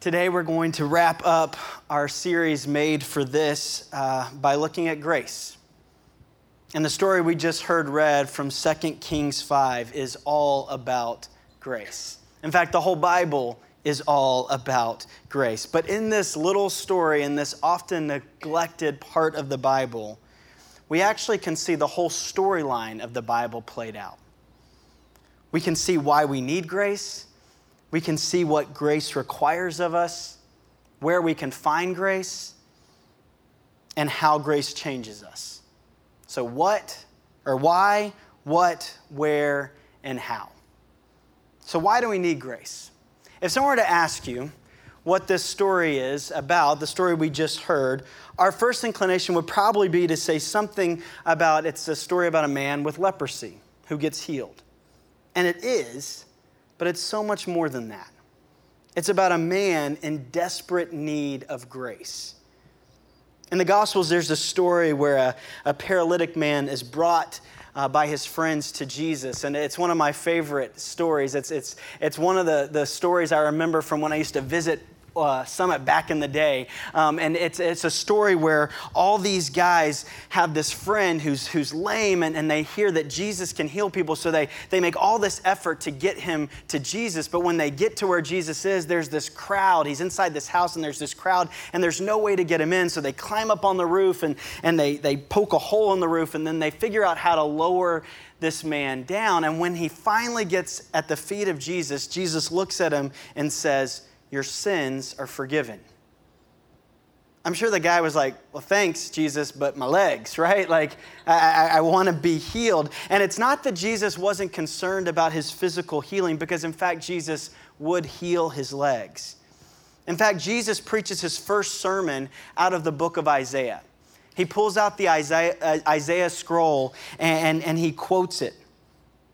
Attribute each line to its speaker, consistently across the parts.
Speaker 1: Today, we're going to wrap up our series made for this uh, by looking at grace. And the story we just heard read from 2 Kings 5 is all about grace. In fact, the whole Bible is all about grace. But in this little story, in this often neglected part of the Bible, we actually can see the whole storyline of the Bible played out. We can see why we need grace we can see what grace requires of us, where we can find grace, and how grace changes us. So, what or why, what, where, and how. So, why do we need grace? If someone were to ask you what this story is about, the story we just heard, our first inclination would probably be to say something about it's a story about a man with leprosy who gets healed. And it is, but it's so much more than that. It's about a man in desperate need of grace. In the Gospels, there's a story where a, a paralytic man is brought uh, by his friends to Jesus. And it's one of my favorite stories. It's, it's, it's one of the, the stories I remember from when I used to visit uh, summit back in the day. Um, and it's, it's a story where all these guys have this friend who's, who's lame and, and they hear that Jesus can heal people. So they, they make all this effort to get him to Jesus. But when they get to where Jesus is, there's this crowd. He's inside this house and there's this crowd and there's no way to get him in. So they climb up on the roof and, and they, they poke a hole in the roof and then they figure out how to lower this man down. And when he finally gets at the feet of Jesus, Jesus looks at him and says, your sins are forgiven. I'm sure the guy was like, Well, thanks, Jesus, but my legs, right? Like, I, I, I want to be healed. And it's not that Jesus wasn't concerned about his physical healing, because in fact, Jesus would heal his legs. In fact, Jesus preaches his first sermon out of the book of Isaiah. He pulls out the Isaiah, uh, Isaiah scroll and, and, and he quotes it.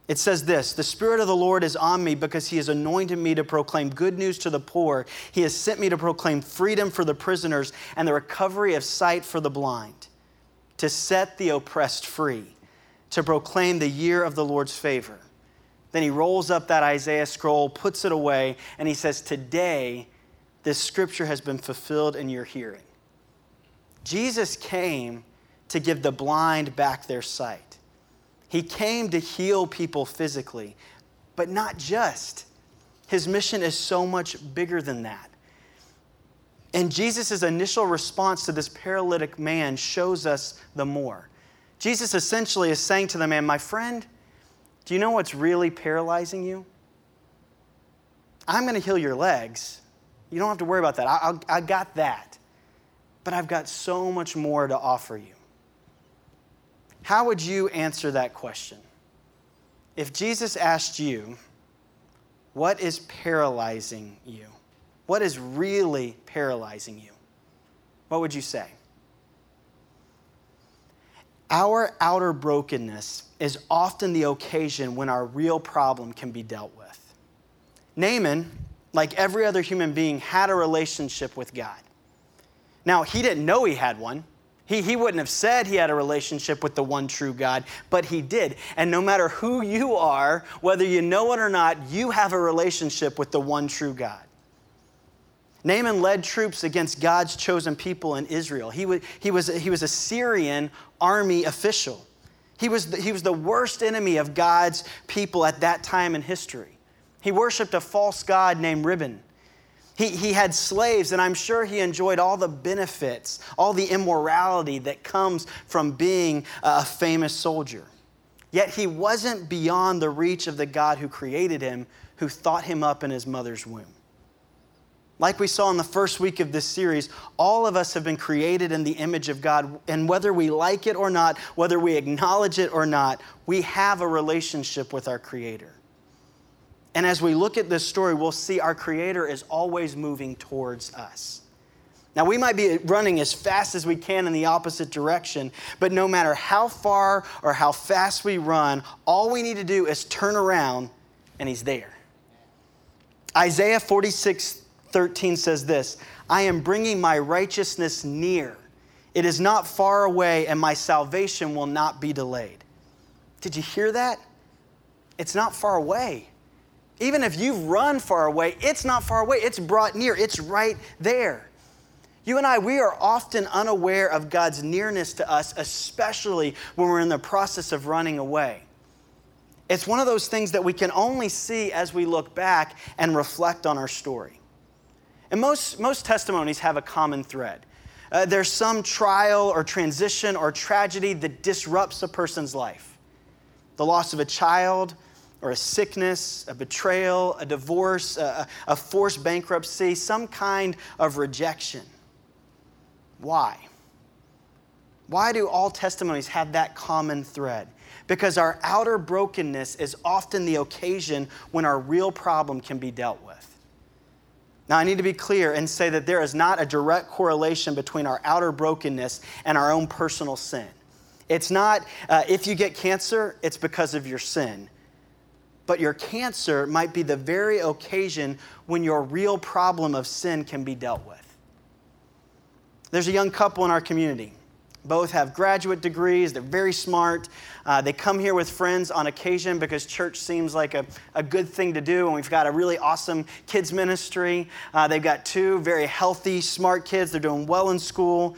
Speaker 1: It says this The Spirit of the Lord is on me because He has anointed me to proclaim good news to the poor. He has sent me to proclaim freedom for the prisoners and the recovery of sight for the blind, to set the oppressed free, to proclaim the year of the Lord's favor. Then he rolls up that Isaiah scroll, puts it away, and he says, Today, this scripture has been fulfilled in your hearing. Jesus came to give the blind back their sight. He came to heal people physically, but not just. His mission is so much bigger than that. And Jesus' initial response to this paralytic man shows us the more. Jesus essentially is saying to the man, My friend, do you know what's really paralyzing you? I'm going to heal your legs. You don't have to worry about that. I, I, I got that. But I've got so much more to offer you. How would you answer that question? If Jesus asked you, What is paralyzing you? What is really paralyzing you? What would you say? Our outer brokenness is often the occasion when our real problem can be dealt with. Naaman, like every other human being, had a relationship with God. Now, he didn't know he had one. He, he wouldn't have said he had a relationship with the one true God, but he did. And no matter who you are, whether you know it or not, you have a relationship with the one true God. Naaman led troops against God's chosen people in Israel. He was, he was, he was a Syrian army official. He was, the, he was the worst enemy of God's people at that time in history. He worshiped a false god named Rimmon. He, he had slaves, and I'm sure he enjoyed all the benefits, all the immorality that comes from being a famous soldier. Yet he wasn't beyond the reach of the God who created him, who thought him up in his mother's womb. Like we saw in the first week of this series, all of us have been created in the image of God. And whether we like it or not, whether we acknowledge it or not, we have a relationship with our Creator. And as we look at this story, we'll see our Creator is always moving towards us. Now, we might be running as fast as we can in the opposite direction, but no matter how far or how fast we run, all we need to do is turn around and He's there. Isaiah 46 13 says this I am bringing my righteousness near. It is not far away, and my salvation will not be delayed. Did you hear that? It's not far away. Even if you've run far away, it's not far away, it's brought near, it's right there. You and I, we are often unaware of God's nearness to us, especially when we're in the process of running away. It's one of those things that we can only see as we look back and reflect on our story. And most, most testimonies have a common thread. Uh, there's some trial or transition or tragedy that disrupts a person's life. The loss of a child, or a sickness, a betrayal, a divorce, a, a forced bankruptcy, some kind of rejection. Why? Why do all testimonies have that common thread? Because our outer brokenness is often the occasion when our real problem can be dealt with. Now, I need to be clear and say that there is not a direct correlation between our outer brokenness and our own personal sin. It's not uh, if you get cancer, it's because of your sin. But your cancer might be the very occasion when your real problem of sin can be dealt with. There's a young couple in our community. Both have graduate degrees, they're very smart. Uh, they come here with friends on occasion because church seems like a, a good thing to do, and we've got a really awesome kids' ministry. Uh, they've got two very healthy, smart kids, they're doing well in school.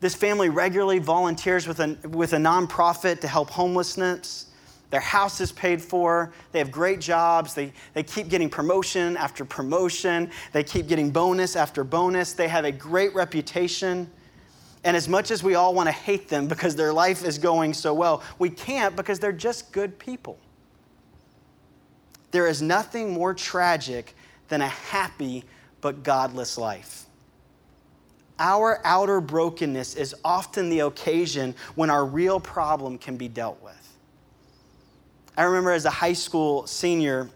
Speaker 1: This family regularly volunteers with a, with a nonprofit to help homelessness. Their house is paid for. They have great jobs. They, they keep getting promotion after promotion. They keep getting bonus after bonus. They have a great reputation. And as much as we all want to hate them because their life is going so well, we can't because they're just good people. There is nothing more tragic than a happy but godless life. Our outer brokenness is often the occasion when our real problem can be dealt with. I remember as a high school senior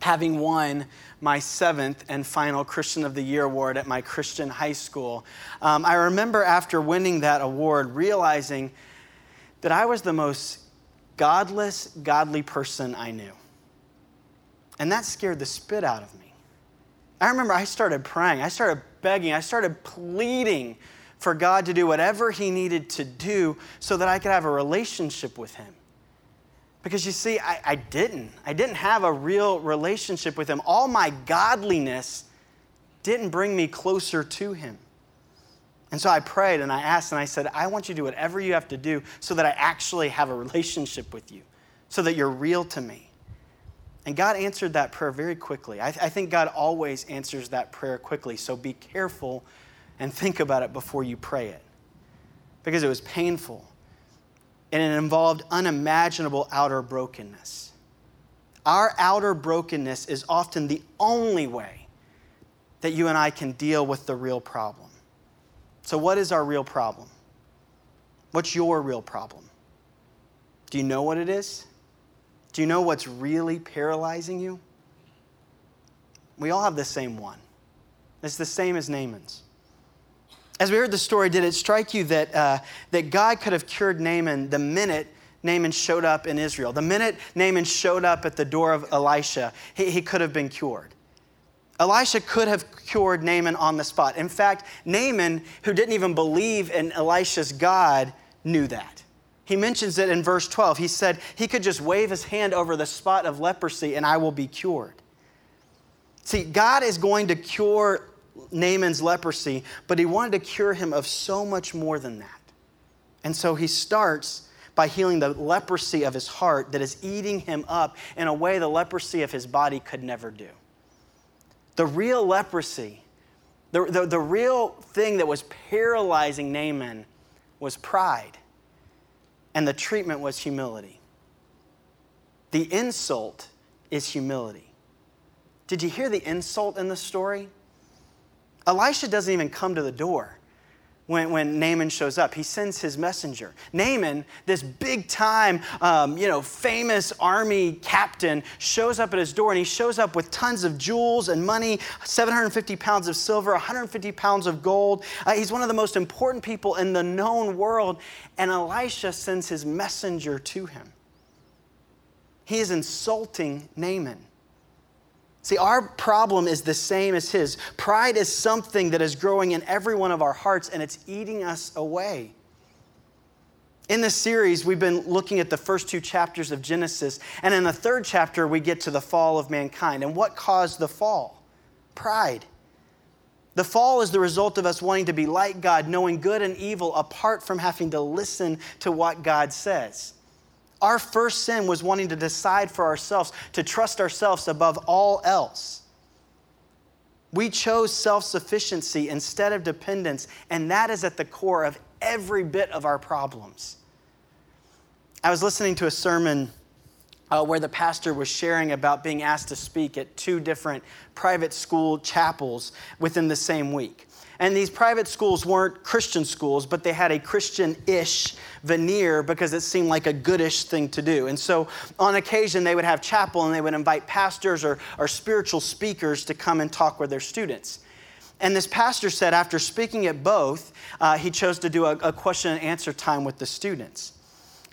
Speaker 1: having won my seventh and final Christian of the Year award at my Christian high school. Um, I remember after winning that award realizing that I was the most godless, godly person I knew. And that scared the spit out of me. I remember I started praying, I started begging, I started pleading for God to do whatever He needed to do so that I could have a relationship with Him. Because you see, I, I, didn't. I didn't have a real relationship with him. All my godliness didn't bring me closer to him. And so I prayed and I asked and I said, I want you to do whatever you have to do so that I actually have a relationship with you, so that you're real to me. And God answered that prayer very quickly. I, I think God always answers that prayer quickly. So be careful and think about it before you pray it. Because it was painful and it involved unimaginable outer brokenness. Our outer brokenness is often the only way that you and I can deal with the real problem. So, what is our real problem? What's your real problem? Do you know what it is? Do you know what's really paralyzing you? We all have the same one. It's the same as Naaman's. As we heard the story, did it strike you that, uh, that God could have cured Naaman the minute Naaman showed up in Israel? The minute Naaman showed up at the door of Elisha, he, he could have been cured. Elisha could have cured Naaman on the spot. In fact, Naaman, who didn't even believe in Elisha's God, knew that. He mentions it in verse 12. He said he could just wave his hand over the spot of leprosy and I will be cured. See, God is going to cure Naaman's leprosy, but he wanted to cure him of so much more than that. And so he starts by healing the leprosy of his heart that is eating him up in a way the leprosy of his body could never do. The real leprosy, the, the, the real thing that was paralyzing Naaman was pride, and the treatment was humility. The insult is humility. Did you hear the insult in the story? Elisha doesn't even come to the door when, when Naaman shows up. He sends his messenger. Naaman, this big time, um, you know, famous army captain, shows up at his door and he shows up with tons of jewels and money 750 pounds of silver, 150 pounds of gold. Uh, he's one of the most important people in the known world. And Elisha sends his messenger to him. He is insulting Naaman. See, our problem is the same as his. Pride is something that is growing in every one of our hearts and it's eating us away. In this series, we've been looking at the first two chapters of Genesis, and in the third chapter, we get to the fall of mankind. And what caused the fall? Pride. The fall is the result of us wanting to be like God, knowing good and evil apart from having to listen to what God says. Our first sin was wanting to decide for ourselves, to trust ourselves above all else. We chose self sufficiency instead of dependence, and that is at the core of every bit of our problems. I was listening to a sermon uh, where the pastor was sharing about being asked to speak at two different private school chapels within the same week. And these private schools weren't Christian schools, but they had a Christian ish veneer because it seemed like a goodish thing to do. And so on occasion, they would have chapel and they would invite pastors or, or spiritual speakers to come and talk with their students. And this pastor said after speaking at both, uh, he chose to do a, a question and answer time with the students.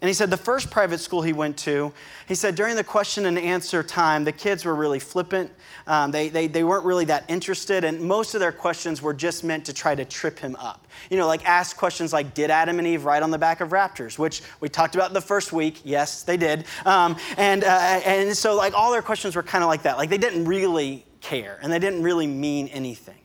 Speaker 1: And he said the first private school he went to, he said during the question and answer time, the kids were really flippant. Um, they, they, they weren't really that interested, and most of their questions were just meant to try to trip him up. You know, like ask questions like, Did Adam and Eve ride on the back of raptors? Which we talked about the first week. Yes, they did. Um, and, uh, and so, like, all their questions were kind of like that. Like, they didn't really care, and they didn't really mean anything.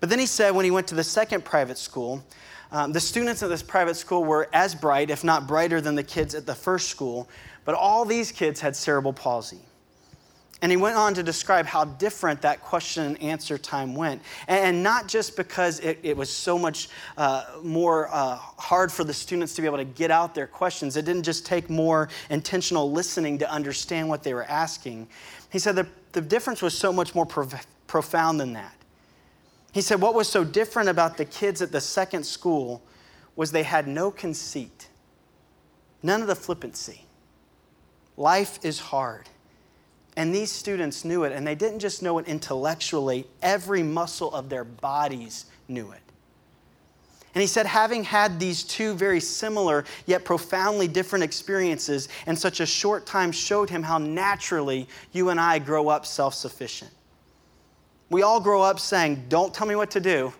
Speaker 1: But then he said when he went to the second private school, um, the students at this private school were as bright, if not brighter, than the kids at the first school, but all these kids had cerebral palsy. And he went on to describe how different that question and answer time went. And not just because it, it was so much uh, more uh, hard for the students to be able to get out their questions, it didn't just take more intentional listening to understand what they were asking. He said that the difference was so much more prof- profound than that. He said what was so different about the kids at the second school was they had no conceit, none of the flippancy. Life is hard. And these students knew it, and they didn't just know it intellectually, every muscle of their bodies knew it. And he said, having had these two very similar yet profoundly different experiences in such a short time showed him how naturally you and I grow up self sufficient. We all grow up saying, Don't tell me what to do.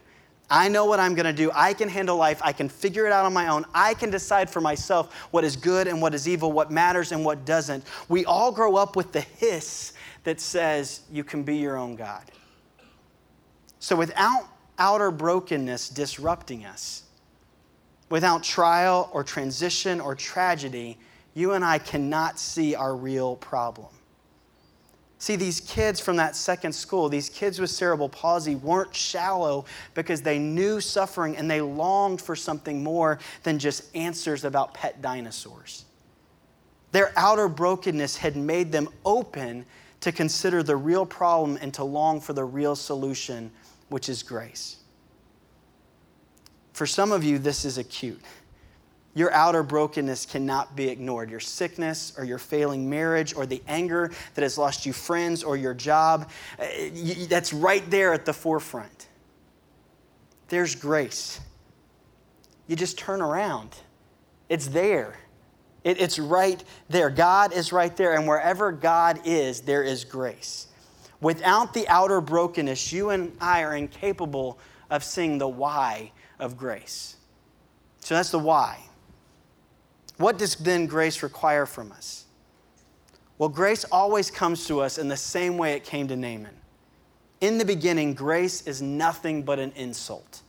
Speaker 1: I know what I'm going to do. I can handle life. I can figure it out on my own. I can decide for myself what is good and what is evil, what matters and what doesn't. We all grow up with the hiss that says you can be your own God. So without outer brokenness disrupting us, without trial or transition or tragedy, you and I cannot see our real problem. See, these kids from that second school, these kids with cerebral palsy, weren't shallow because they knew suffering and they longed for something more than just answers about pet dinosaurs. Their outer brokenness had made them open to consider the real problem and to long for the real solution, which is grace. For some of you, this is acute. Your outer brokenness cannot be ignored. Your sickness or your failing marriage or the anger that has lost you friends or your job, uh, that's right there at the forefront. There's grace. You just turn around, it's there. it's right there. God is right there, and wherever God is, there is grace. Without the outer brokenness, you and I are incapable of seeing the why of grace. So that's the why. What does then grace require from us? Well, grace always comes to us in the same way it came to Naaman. In the beginning, grace is nothing but an insult.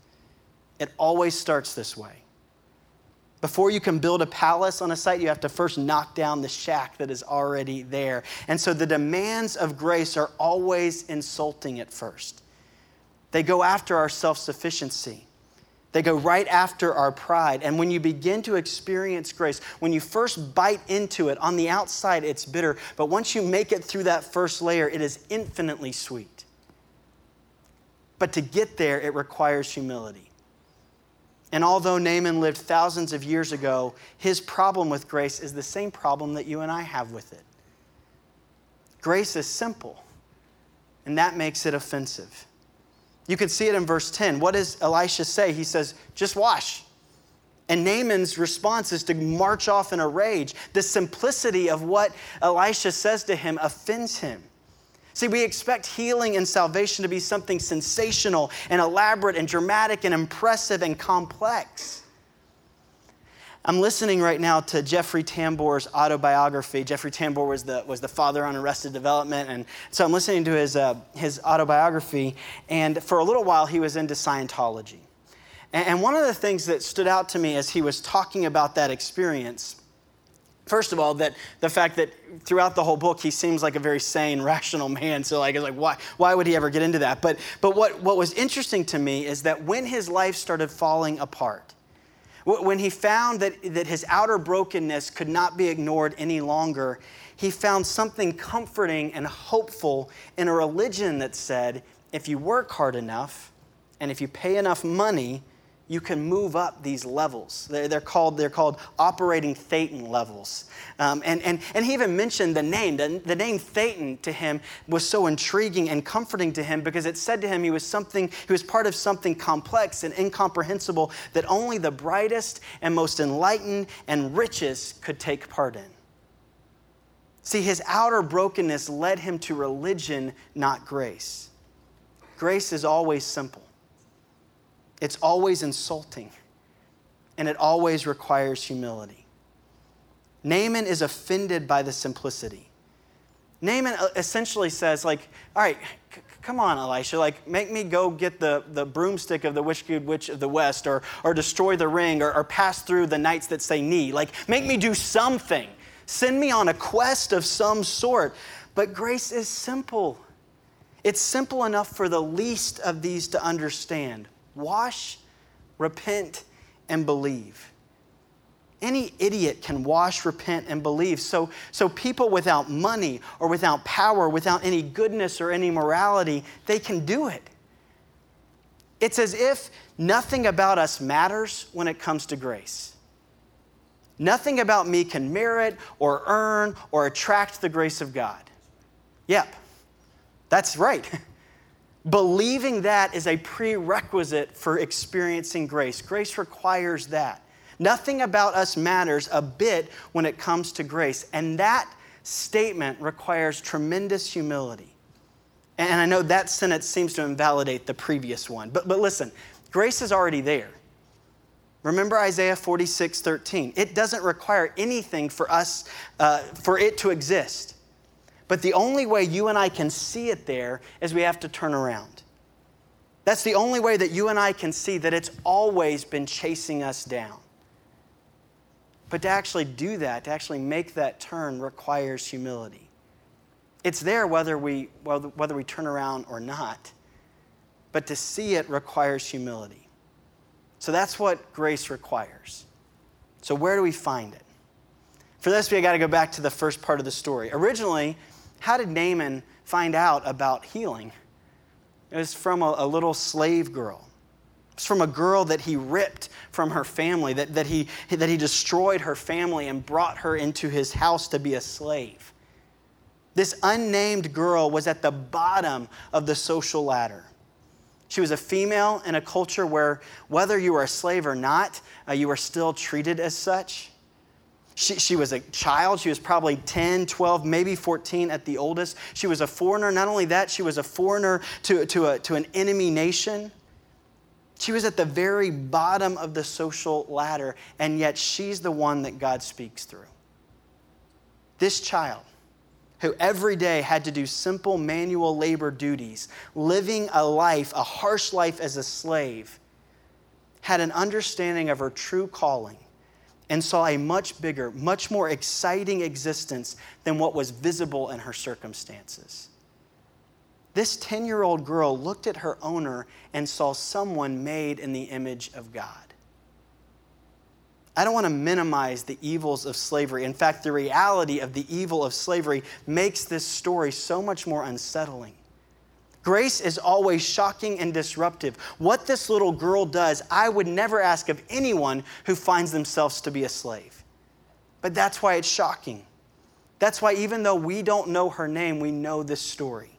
Speaker 1: It always starts this way. Before you can build a palace on a site, you have to first knock down the shack that is already there. And so the demands of grace are always insulting at first. They go after our self sufficiency. They go right after our pride. And when you begin to experience grace, when you first bite into it, on the outside it's bitter, but once you make it through that first layer, it is infinitely sweet. But to get there, it requires humility. And although Naaman lived thousands of years ago, his problem with grace is the same problem that you and I have with it. Grace is simple, and that makes it offensive. You can see it in verse 10. What does Elisha say? He says, just wash. And Naaman's response is to march off in a rage. The simplicity of what Elisha says to him offends him. See, we expect healing and salvation to be something sensational and elaborate and dramatic and impressive and complex. I'm listening right now to Jeffrey Tambor's autobiography. Jeffrey Tambor was the, was the father on Arrested Development. And so I'm listening to his, uh, his autobiography. And for a little while, he was into Scientology. And, and one of the things that stood out to me as he was talking about that experience first of all, that the fact that throughout the whole book he seems like a very sane, rational man. So like, it's like why, why would he ever get into that? But, but what, what was interesting to me is that when his life started falling apart, when he found that, that his outer brokenness could not be ignored any longer, he found something comforting and hopeful in a religion that said, if you work hard enough and if you pay enough money, you can move up these levels. They're, called, they're called operating thetan levels. Um, and, and, and he even mentioned the name. The, the name thetan to him was so intriguing and comforting to him because it said to him he was something, he was part of something complex and incomprehensible that only the brightest and most enlightened and richest could take part in. See, his outer brokenness led him to religion, not grace. Grace is always simple. It's always insulting, and it always requires humility. Naaman is offended by the simplicity. Naaman uh, essentially says, like, all right, c- come on, Elisha, like, make me go get the, the broomstick of the wicked witch of the west, or, or destroy the ring, or, or pass through the knights that say knee. Like, make me do something. Send me on a quest of some sort. But grace is simple. It's simple enough for the least of these to understand. Wash, repent, and believe. Any idiot can wash, repent, and believe. So, so people without money or without power, without any goodness or any morality, they can do it. It's as if nothing about us matters when it comes to grace. Nothing about me can merit or earn or attract the grace of God. Yep, that's right. Believing that is a prerequisite for experiencing grace. Grace requires that. Nothing about us matters a bit when it comes to grace. And that statement requires tremendous humility. And I know that sentence seems to invalidate the previous one. But, but listen, grace is already there. Remember Isaiah 46 13. It doesn't require anything for us, uh, for it to exist. But the only way you and I can see it there is we have to turn around. That's the only way that you and I can see that it's always been chasing us down. But to actually do that, to actually make that turn, requires humility. It's there whether we, whether we turn around or not, but to see it requires humility. So that's what grace requires. So, where do we find it? For this, we got to go back to the first part of the story. Originally, how did Naaman find out about healing? It was from a, a little slave girl. It's from a girl that he ripped from her family, that, that, he, that he destroyed her family and brought her into his house to be a slave. This unnamed girl was at the bottom of the social ladder. She was a female in a culture where, whether you were a slave or not, uh, you were still treated as such. She, she was a child. She was probably 10, 12, maybe 14 at the oldest. She was a foreigner. Not only that, she was a foreigner to, to, a, to an enemy nation. She was at the very bottom of the social ladder, and yet she's the one that God speaks through. This child, who every day had to do simple manual labor duties, living a life, a harsh life as a slave, had an understanding of her true calling and saw a much bigger, much more exciting existence than what was visible in her circumstances. This 10 year old girl looked at her owner and saw someone made in the image of God. I don't want to minimize the evils of slavery. In fact, the reality of the evil of slavery makes this story so much more unsettling. Grace is always shocking and disruptive. What this little girl does, I would never ask of anyone who finds themselves to be a slave. But that's why it's shocking. That's why, even though we don't know her name, we know this story.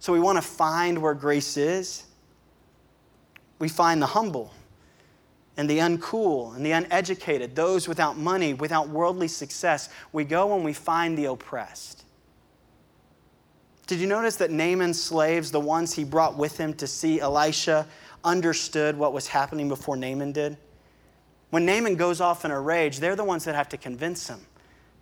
Speaker 1: So, we want to find where grace is. We find the humble and the uncool and the uneducated, those without money, without worldly success. We go and we find the oppressed. Did you notice that Naaman's slaves, the ones he brought with him to see Elisha, understood what was happening before Naaman did? When Naaman goes off in a rage, they're the ones that have to convince him.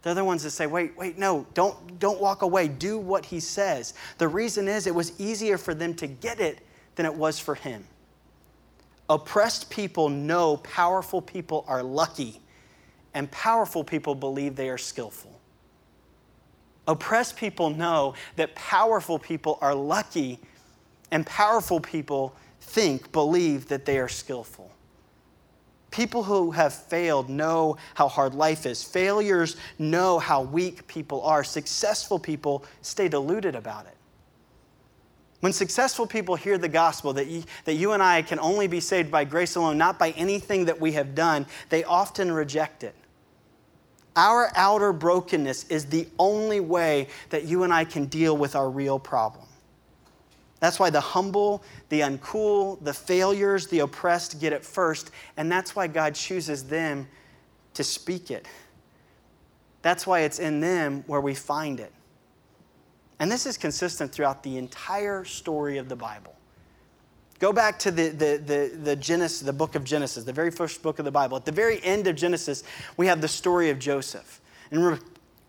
Speaker 1: They're the ones that say, wait, wait, no, don't, don't walk away. Do what he says. The reason is it was easier for them to get it than it was for him. Oppressed people know powerful people are lucky, and powerful people believe they are skillful. Oppressed people know that powerful people are lucky, and powerful people think, believe that they are skillful. People who have failed know how hard life is. Failures know how weak people are. Successful people stay deluded about it. When successful people hear the gospel that you, that you and I can only be saved by grace alone, not by anything that we have done, they often reject it. Our outer brokenness is the only way that you and I can deal with our real problem. That's why the humble, the uncool, the failures, the oppressed get it first, and that's why God chooses them to speak it. That's why it's in them where we find it. And this is consistent throughout the entire story of the Bible. Go back to the, the, the, the, Genesis, the book of Genesis, the very first book of the Bible. At the very end of Genesis, we have the story of Joseph. And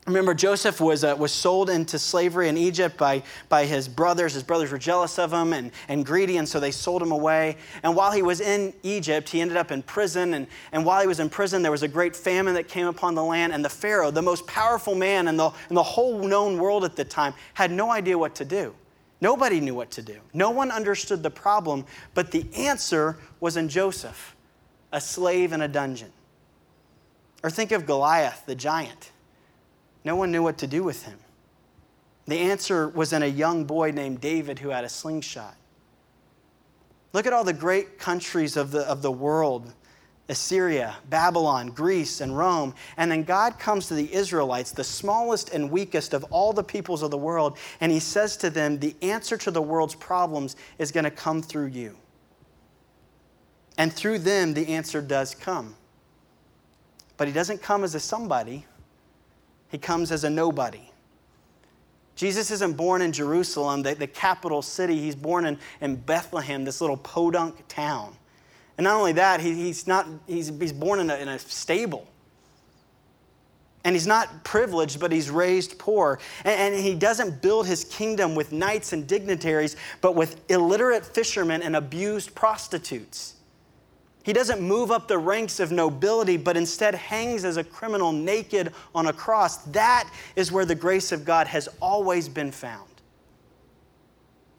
Speaker 1: Remember, Joseph was, uh, was sold into slavery in Egypt by, by his brothers. His brothers were jealous of him and, and greedy, and so they sold him away. And while he was in Egypt, he ended up in prison. And, and while he was in prison, there was a great famine that came upon the land. And the Pharaoh, the most powerful man in the, in the whole known world at the time, had no idea what to do. Nobody knew what to do. No one understood the problem, but the answer was in Joseph, a slave in a dungeon. Or think of Goliath, the giant. No one knew what to do with him. The answer was in a young boy named David who had a slingshot. Look at all the great countries of the, of the world Assyria, Babylon, Greece, and Rome. And then God comes to the Israelites, the smallest and weakest of all the peoples of the world, and He says to them, The answer to the world's problems is going to come through you. And through them, the answer does come. But He doesn't come as a somebody, he comes as a nobody. Jesus isn't born in Jerusalem, the, the capital city. He's born in, in Bethlehem, this little podunk town. And not only that, he, he's, not, he's, he's born in a, in a stable. And he's not privileged, but he's raised poor. And, and, he doesn't build his kingdom with knights and dignitaries, but with illiterate fishermen and abused prostitutes. He doesn't move up the ranks of nobility, but instead hangs as a criminal naked on a cross. That is where the grace of God has always been found.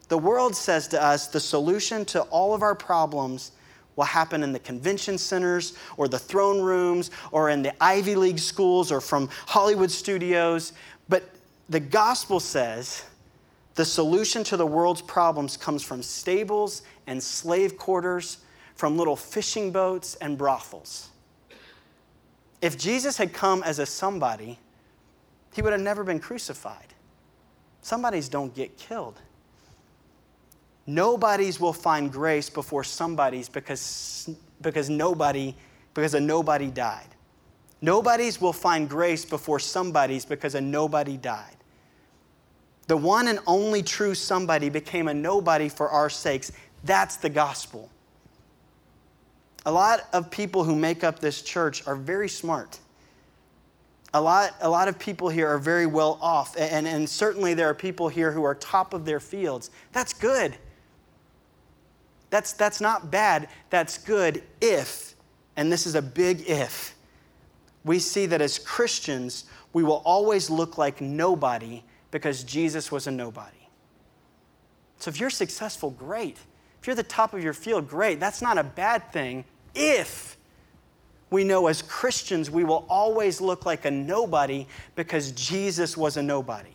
Speaker 1: The world says to us the solution to all of our problems will happen in the convention centers or the throne rooms or in the Ivy League schools or from Hollywood studios. But the gospel says the solution to the world's problems comes from stables and slave quarters from little fishing boats and brothels. If Jesus had come as a somebody, he would have never been crucified. Somebodies don't get killed. Nobodies will find grace before somebody's because, because nobody, because a nobody died. Nobodies will find grace before somebody's because a nobody died. The one and only true somebody became a nobody for our sakes. That's the gospel. A lot of people who make up this church are very smart. A lot, a lot of people here are very well off, and, and certainly there are people here who are top of their fields. That's good. That's, that's not bad. That's good if, and this is a big if, we see that as Christians, we will always look like nobody because Jesus was a nobody. So if you're successful, great. If you're the top of your field, great. That's not a bad thing if we know as Christians we will always look like a nobody because Jesus was a nobody.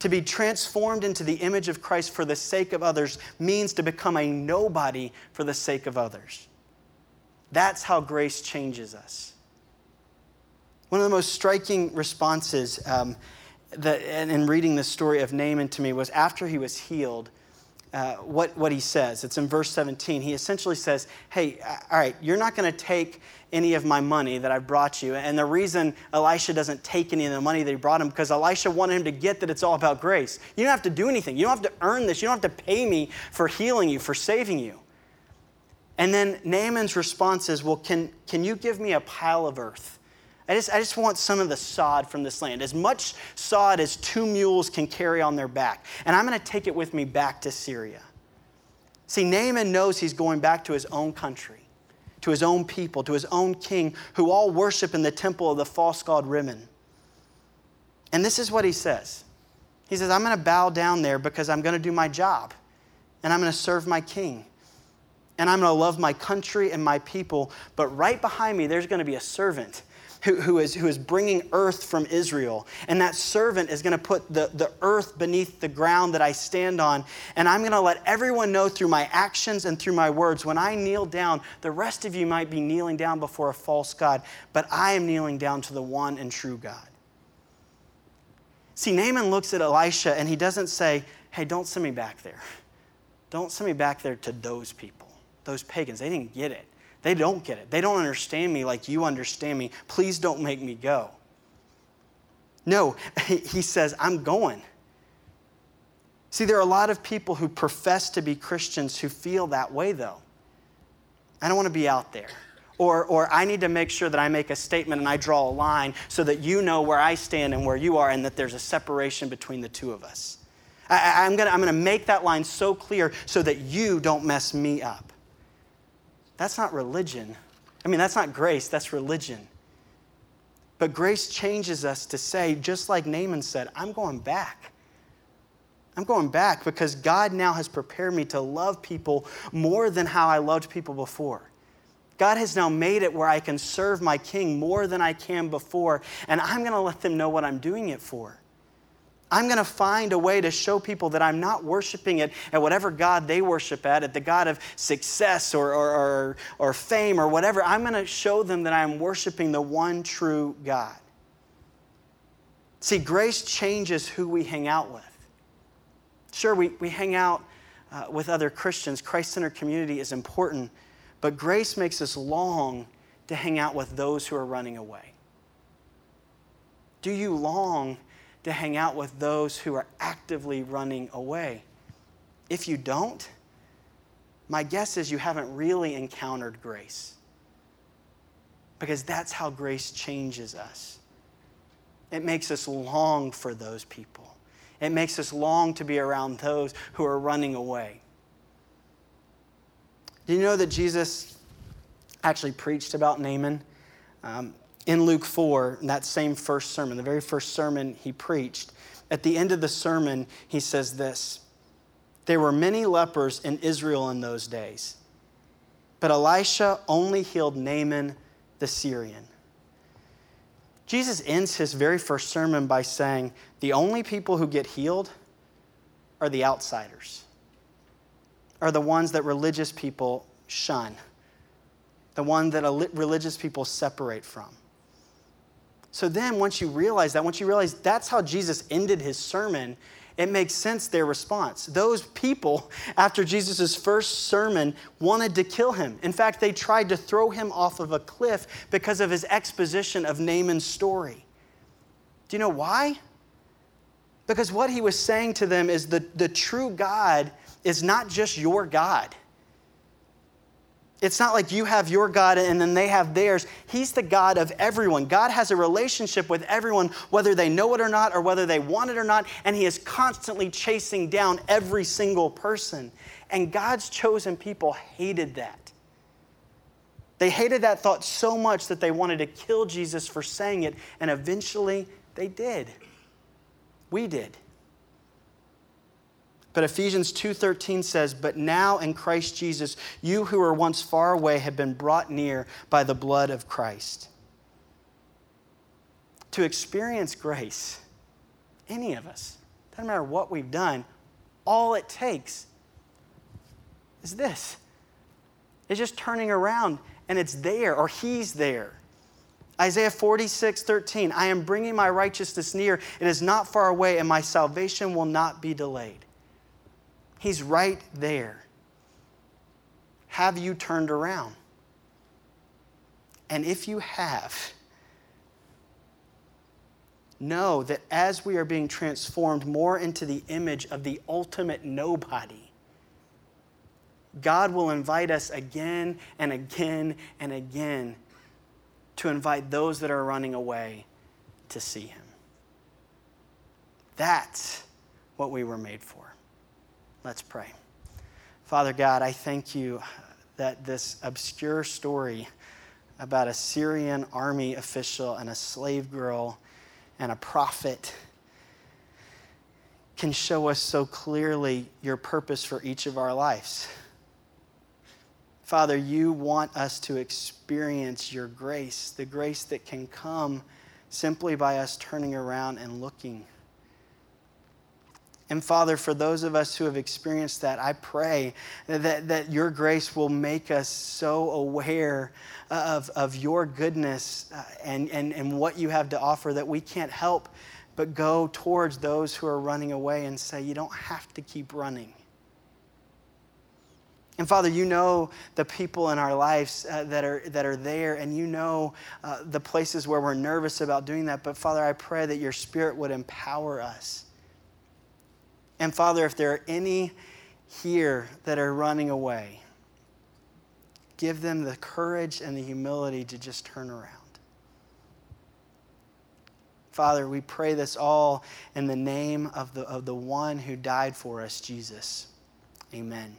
Speaker 1: To be transformed into the image of Christ for the sake of others means to become a nobody for the sake of others. That's how grace changes us. One of the most striking responses um, that, in reading the story of Naaman to me was after he was healed, uh, what, what he says. It's in verse 17. He essentially says, Hey, all right, you're not going to take any of my money that I brought you. And the reason Elisha doesn't take any of the money that he brought him, because Elisha wanted him to get that it's all about grace. You don't have to do anything. You don't have to earn this. You don't have to pay me for healing you, for saving you. And then Naaman's response is, Well, can, can you give me a pile of earth? I just, I just want some of the sod from this land, as much sod as two mules can carry on their back. And I'm going to take it with me back to Syria. See, Naaman knows he's going back to his own country, to his own people, to his own king, who all worship in the temple of the false god Rimmon. And this is what he says He says, I'm going to bow down there because I'm going to do my job, and I'm going to serve my king and I'm going to love my country and my people. But right behind me, there's going to be a servant who, who, is, who is bringing earth from Israel. And that servant is going to put the, the earth beneath the ground that I stand on. And I'm going to let everyone know through my actions and through my words when I kneel down, the rest of you might be kneeling down before a false God, but I am kneeling down to the one and true God. See, Naaman looks at Elisha and he doesn't say, Hey, don't send me back there. Don't send me back there to those people those pagans. They didn't get it. They don't get it. They don't understand me like you understand me. Please don't make me go. No, he says, I'm going. See, there are a lot of people who profess to be Christians who feel that way, though. I don't want to be out there. Or, or I need to make sure that I make a statement and I draw a line so that you know where I stand and where you are and that there's a separation between the two of us. I, I'm going to I'm going to make that line so clear so that you don't mess me up. That's not religion. I mean, that's not grace, that's religion. But grace changes us to say, just like Naaman said, I'm going back. I'm going back because God now has prepared me to love people more than how I loved people before. God has now made it where I can serve my king more than I can before, and I'm going to let them know what I'm doing it for. I'm going to find a way to show people that I'm not worshiping it at whatever God they worship at, at the God of success or, or, or, or fame or whatever. I'm going to show them that I'm worshiping the one true God. See, grace changes who we hang out with. Sure, we, we hang out uh, with other Christians. Christ centered community is important, but grace makes us long to hang out with those who are running away. Do you long to hang out with those who are actively running away. If you don't, my guess is you haven't really encountered grace. Because that's how grace changes us. It makes us long for those people, it makes us long to be around those who are running away. Do you know that Jesus actually preached about Naaman? Um, in Luke 4, in that same first sermon, the very first sermon he preached, at the end of the sermon, he says this There were many lepers in Israel in those days, but Elisha only healed Naaman the Syrian. Jesus ends his very first sermon by saying, The only people who get healed are the outsiders, are the ones that religious people shun, the one that religious people separate from. So then, once you realize that, once you realize that's how Jesus ended his sermon, it makes sense their response. Those people, after Jesus' first sermon, wanted to kill him. In fact, they tried to throw him off of a cliff because of his exposition of Naaman's story. Do you know why? Because what he was saying to them is the, the true God is not just your God. It's not like you have your God and then they have theirs. He's the God of everyone. God has a relationship with everyone, whether they know it or not, or whether they want it or not, and He is constantly chasing down every single person. And God's chosen people hated that. They hated that thought so much that they wanted to kill Jesus for saying it, and eventually they did. We did. But Ephesians 2:13 says, "But now in Christ Jesus, you who were once far away have been brought near by the blood of Christ." To experience grace, any of us, doesn't matter what we've done, all it takes is this. It's just turning around and it's there or he's there. Isaiah 46, 13, I am bringing my righteousness near. It is not far away, and my salvation will not be delayed. He's right there. Have you turned around? And if you have, know that as we are being transformed more into the image of the ultimate nobody, God will invite us again and again and again to invite those that are running away to see Him. That's what we were made for. Let's pray. Father God, I thank you that this obscure story about a Syrian army official and a slave girl and a prophet can show us so clearly your purpose for each of our lives. Father, you want us to experience your grace, the grace that can come simply by us turning around and looking. And Father, for those of us who have experienced that, I pray that, that your grace will make us so aware of, of your goodness uh, and, and, and what you have to offer that we can't help but go towards those who are running away and say, You don't have to keep running. And Father, you know the people in our lives uh, that, are, that are there, and you know uh, the places where we're nervous about doing that. But Father, I pray that your Spirit would empower us. And Father, if there are any here that are running away, give them the courage and the humility to just turn around. Father, we pray this all in the name of the, of the one who died for us, Jesus. Amen.